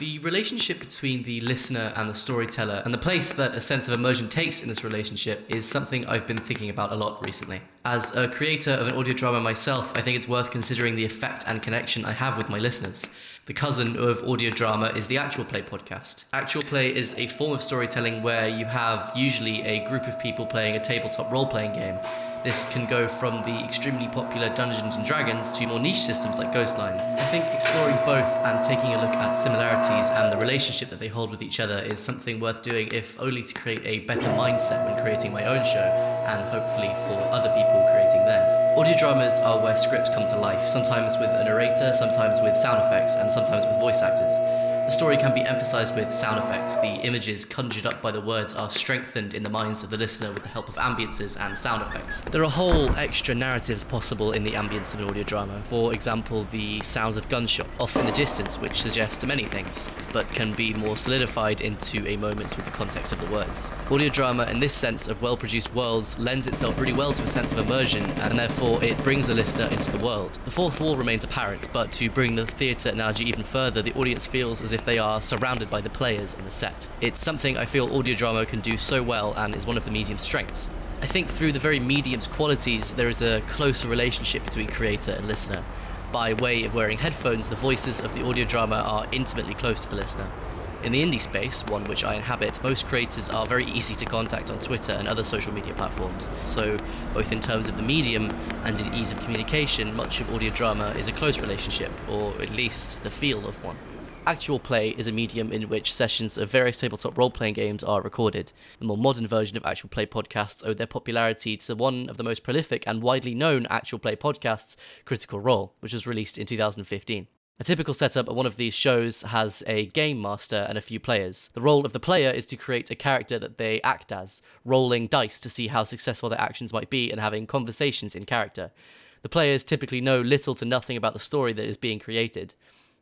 The relationship between the listener and the storyteller, and the place that a sense of immersion takes in this relationship, is something I've been thinking about a lot recently. As a creator of an audio drama myself, I think it's worth considering the effect and connection I have with my listeners. The cousin of audio drama is the Actual Play podcast. Actual Play is a form of storytelling where you have usually a group of people playing a tabletop role playing game this can go from the extremely popular Dungeons and Dragons to more niche systems like Ghostlines. I think exploring both and taking a look at similarities and the relationship that they hold with each other is something worth doing, if only to create a better mindset when creating my own show and hopefully for other people creating theirs. Audio dramas are where scripts come to life, sometimes with a narrator, sometimes with sound effects, and sometimes with voice actors. The story can be emphasized with sound effects. The images conjured up by the words are strengthened in the minds of the listener with the help of ambiances and sound effects. There are whole extra narratives possible in the ambience of an audio drama. For example, the sounds of gunshot off in the distance, which suggest many things, but can be more solidified into a moment with the context of the words. Audio drama, in this sense of well produced worlds, lends itself really well to a sense of immersion, and therefore it brings the listener into the world. The fourth wall remains apparent, but to bring the theatre analogy even further, the audience feels as if if they are surrounded by the players in the set. It's something I feel audio drama can do so well and is one of the medium's strengths. I think through the very medium's qualities, there is a closer relationship between creator and listener. By way of wearing headphones, the voices of the audio drama are intimately close to the listener. In the indie space, one which I inhabit, most creators are very easy to contact on Twitter and other social media platforms. So, both in terms of the medium and in ease of communication, much of audio drama is a close relationship, or at least the feel of one. Actual play is a medium in which sessions of various tabletop role playing games are recorded. The more modern version of actual play podcasts owed their popularity to one of the most prolific and widely known actual play podcasts, Critical Role, which was released in 2015. A typical setup at one of these shows has a game master and a few players. The role of the player is to create a character that they act as, rolling dice to see how successful their actions might be and having conversations in character. The players typically know little to nothing about the story that is being created.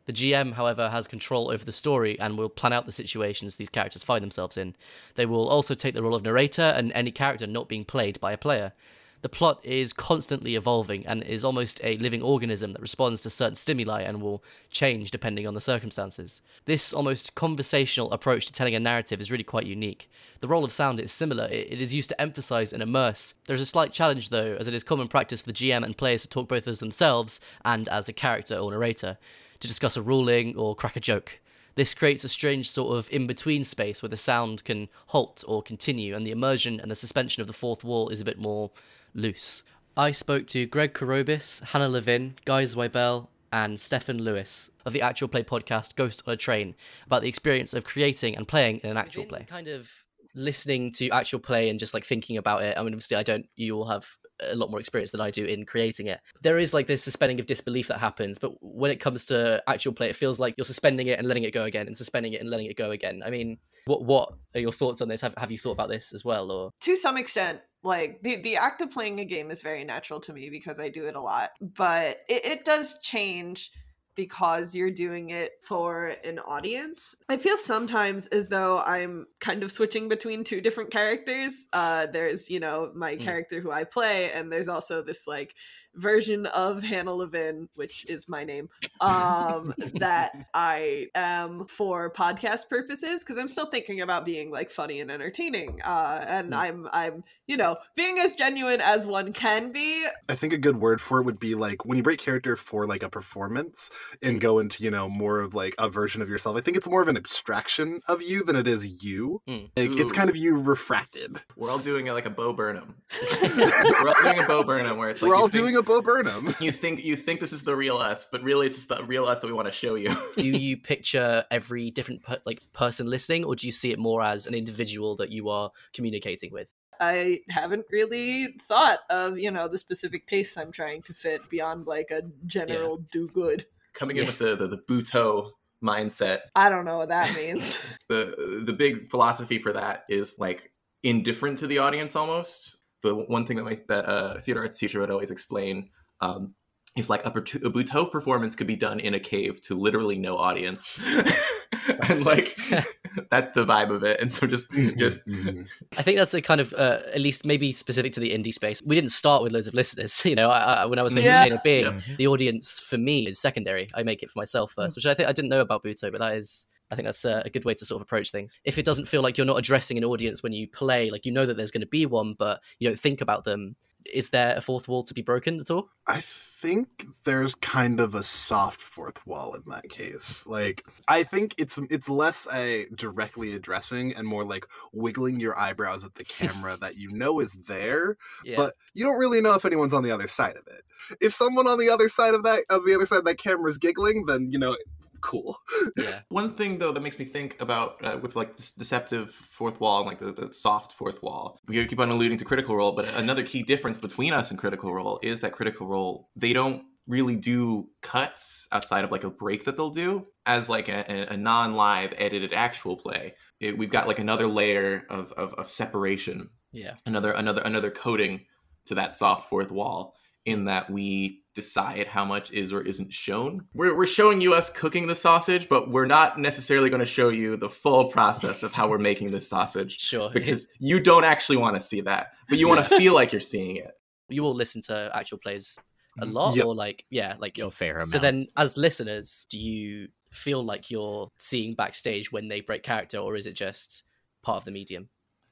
The GM, however, has control over the story and will plan out the situations these characters find themselves in. They will also take the role of narrator and any character not being played by a player. The plot is constantly evolving and is almost a living organism that responds to certain stimuli and will change depending on the circumstances. This almost conversational approach to telling a narrative is really quite unique. The role of sound is similar, it is used to emphasize and immerse. There's a slight challenge though, as it is common practice for the GM and players to talk both as themselves and as a character or narrator to discuss a ruling or crack a joke. This creates a strange sort of in between space where the sound can halt or continue, and the immersion and the suspension of the fourth wall is a bit more loose. I spoke to Greg Korobis, Hannah Levin, Guy Zweibel, and Stefan Lewis of the actual play podcast Ghosts on a Train about the experience of creating and playing in an actual play. Kind of listening to actual play and just like thinking about it. I mean, obviously, I don't. You all have a lot more experience than I do in creating it. There is like this suspending of disbelief that happens, but when it comes to actual play, it feels like you're suspending it and letting it go again, and suspending it and letting it go again. I mean, what what are your thoughts on this? Have have you thought about this as well, or to some extent? Like the the act of playing a game is very natural to me because I do it a lot, but it, it does change because you're doing it for an audience. I feel sometimes as though I'm kind of switching between two different characters. Uh, there's, you know, my mm. character who I play, and there's also this like version of Hannah Levin, which is my name, um, that I am for podcast purposes because I'm still thinking about being like funny and entertaining, uh, and mm. I'm I'm you know being as genuine as one can be. I think a good word for it would be like when you break character for like a performance and go into you know more of like a version of yourself. I think it's more of an abstraction of you than it is you. Mm. Like Ooh. it's kind of you refracted. We're all doing like a Bo Burnham. We're all doing a Bo Burnham where it's like we're all doing a Bo Burnham. you think you think this is the real us, but really it's just the real us that we want to show you. do you picture every different per, like person listening, or do you see it more as an individual that you are communicating with? I haven't really thought of you know the specific tastes I'm trying to fit beyond like a general yeah. do good. Coming in with the the, the Butoh mindset. I don't know what that means. the the big philosophy for that is like indifferent to the audience almost the one thing that my that uh, theater arts teacher would always explain um, is like a, a Butoh performance could be done in a cave to literally no audience. and like that's the vibe of it and so just mm-hmm, just mm-hmm. i think that's a kind of uh, at least maybe specific to the indie space we didn't start with loads of listeners you know I, I, when i was making yeah. chain of being yeah. the audience for me is secondary i make it for myself first mm. which i think i didn't know about butoh but that is I think that's a, a, good way to sort of approach things. If it doesn't feel like you're not addressing an audience when you play, like you know that there's going to be one, but you don't think about them, is there a fourth wall to be broken at all? I think there's kind of a soft fourth wall in that case. Like I think it's it's less a directly addressing and more like wiggling your eyebrows at the camera that you know is there, yeah. but you don't really know if anyone's on the other side of it. If someone on the other side of that of the other side of that camera is giggling, then you know cool. yeah. One thing though that makes me think about uh, with like this deceptive fourth wall and like the, the soft fourth wall. We keep on alluding to Critical Role, but another key difference between us and Critical Role is that Critical Role they don't really do cuts outside of like a break that they'll do as like a, a non-live edited actual play. It, we've got like another layer of, of, of separation. Yeah. Another another another coating to that soft fourth wall in that we decide how much is or isn't shown. We're, we're showing you us cooking the sausage, but we're not necessarily going to show you the full process of how we're making this sausage. Sure. Because you don't actually want to see that, but you want to feel like you're seeing it. You will listen to actual plays a mm-hmm. lot, yep. or like, yeah, like your fair amount. So then, as listeners, do you feel like you're seeing backstage when they break character, or is it just part of the medium?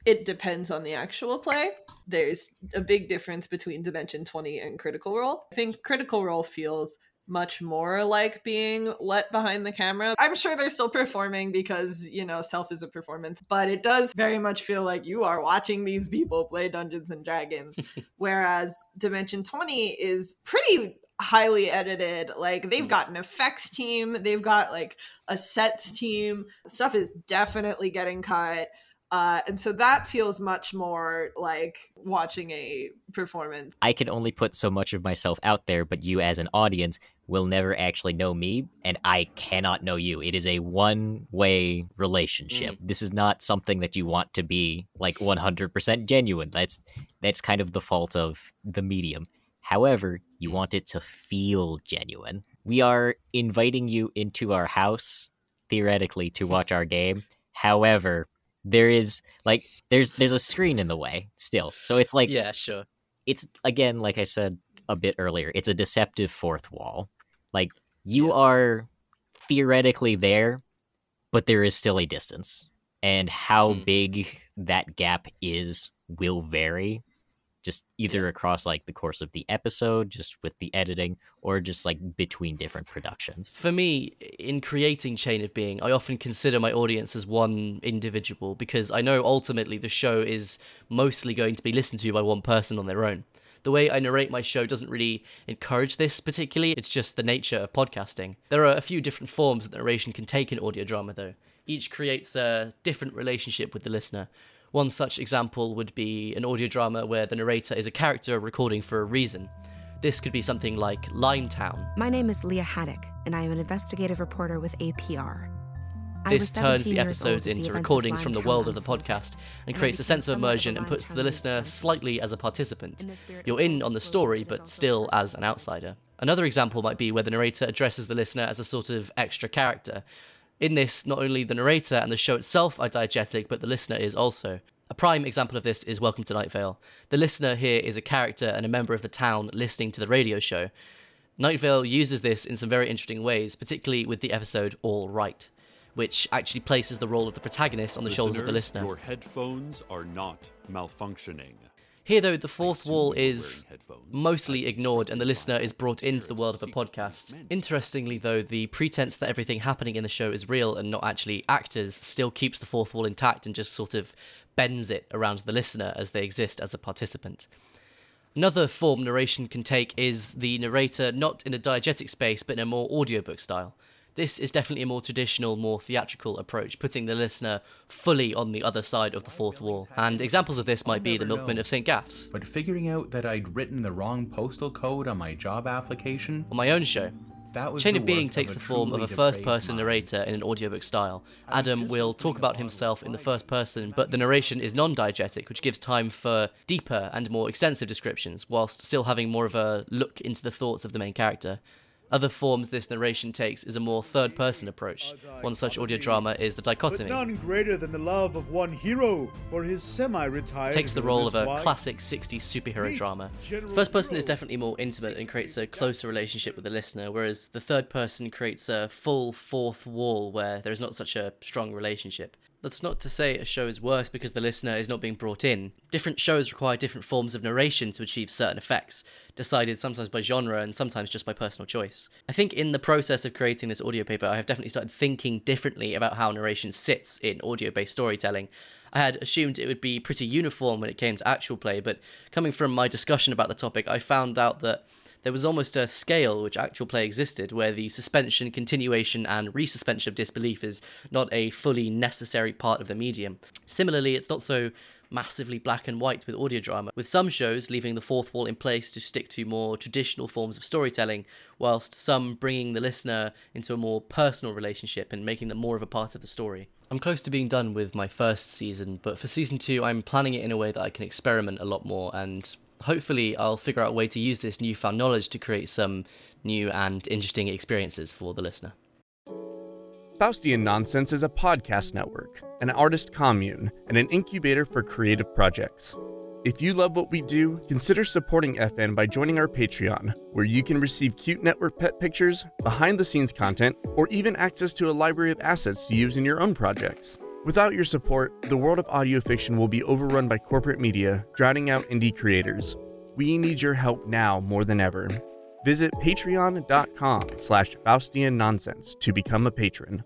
It depends on the actual play. There's a big difference between Dimension 20 and Critical Role. I think Critical Role feels much more like being let behind the camera. I'm sure they're still performing because, you know, self is a performance, but it does very much feel like you are watching these people play Dungeons and Dragons. Whereas Dimension 20 is pretty highly edited. Like they've mm. got an effects team, they've got like a sets team. Stuff is definitely getting cut. Uh, and so that feels much more like watching a performance. I can only put so much of myself out there, but you as an audience will never actually know me, and I cannot know you. It is a one way relationship. Mm. This is not something that you want to be like 100% genuine. That's, that's kind of the fault of the medium. However, you want it to feel genuine. We are inviting you into our house, theoretically, to watch our game. However, there is like there's there's a screen in the way still. So it's like yeah, sure. It's again like I said a bit earlier. It's a deceptive fourth wall. Like you yeah. are theoretically there, but there is still a distance, and how mm. big that gap is will vary just either yeah. across like the course of the episode, just with the editing, or just like between different productions. For me, in creating Chain of Being, I often consider my audience as one individual because I know ultimately the show is mostly going to be listened to by one person on their own. The way I narrate my show doesn't really encourage this particularly, it's just the nature of podcasting. There are a few different forms that narration can take in audio drama, though. Each creates a different relationship with the listener, one such example would be an audio drama where the narrator is a character recording for a reason. This could be something like Limetown. My name is Lia Haddock, and I am an investigative reporter with APR. This turns the episodes into the recordings from the world of the podcast and creates a sense of immersion and puts the listener slightly as a participant. You're in on the story, but still as an outsider. Another example might be where the narrator addresses the listener as a sort of extra character. In this, not only the narrator and the show itself are diegetic, but the listener is also. A prime example of this is Welcome to Night Vale. The listener here is a character and a member of the town listening to the radio show. Night Vale uses this in some very interesting ways, particularly with the episode All Right, which actually places the role of the protagonist on the Listeners, shoulders of the listener. Your headphones are not malfunctioning. Here, though, the fourth wall is mostly ignored and the listener is brought into the world of a podcast. Interestingly, though, the pretense that everything happening in the show is real and not actually actors still keeps the fourth wall intact and just sort of bends it around the listener as they exist as a participant. Another form narration can take is the narrator not in a diegetic space but in a more audiobook style. This is definitely a more traditional, more theatrical approach, putting the listener fully on the other side of the fourth wall. And examples of this might be The Milkman of St. Gaff's. But figuring out that I'd written the wrong postal code on my job application. On my own show. Chain of Being takes the form of a first person narrator in an audiobook style. Adam will talk about himself in the first person, but the narration is non diegetic, which gives time for deeper and more extensive descriptions, whilst still having more of a look into the thoughts of the main character. Other forms this narration takes is a more third person approach. One such audio drama is the dichotomy. But none greater than the love of one hero for his semi retired. Takes the role of a classic 60s superhero drama. First person is definitely more intimate and creates a closer relationship with the listener, whereas the third person creates a full fourth wall where there is not such a strong relationship. That's not to say a show is worse because the listener is not being brought in. Different shows require different forms of narration to achieve certain effects, decided sometimes by genre and sometimes just by personal choice. I think in the process of creating this audio paper, I have definitely started thinking differently about how narration sits in audio based storytelling. I had assumed it would be pretty uniform when it came to actual play, but coming from my discussion about the topic, I found out that there was almost a scale which actual play existed, where the suspension, continuation, and resuspension of disbelief is not a fully necessary part of the medium. Similarly, it's not so massively black and white with audio drama, with some shows leaving the fourth wall in place to stick to more traditional forms of storytelling, whilst some bringing the listener into a more personal relationship and making them more of a part of the story. I'm close to being done with my first season, but for season two, I'm planning it in a way that I can experiment a lot more and hopefully I'll figure out a way to use this newfound knowledge to create some new and interesting experiences for the listener. Faustian Nonsense is a podcast network, an artist commune, and an incubator for creative projects. If you love what we do, consider supporting FN by joining our Patreon, where you can receive cute network pet pictures, behind the scenes content, or even access to a library of assets to use in your own projects. Without your support, the world of audio fiction will be overrun by corporate media, drowning out indie creators. We need your help now more than ever. Visit patreon.com slash Faustian Nonsense to become a patron.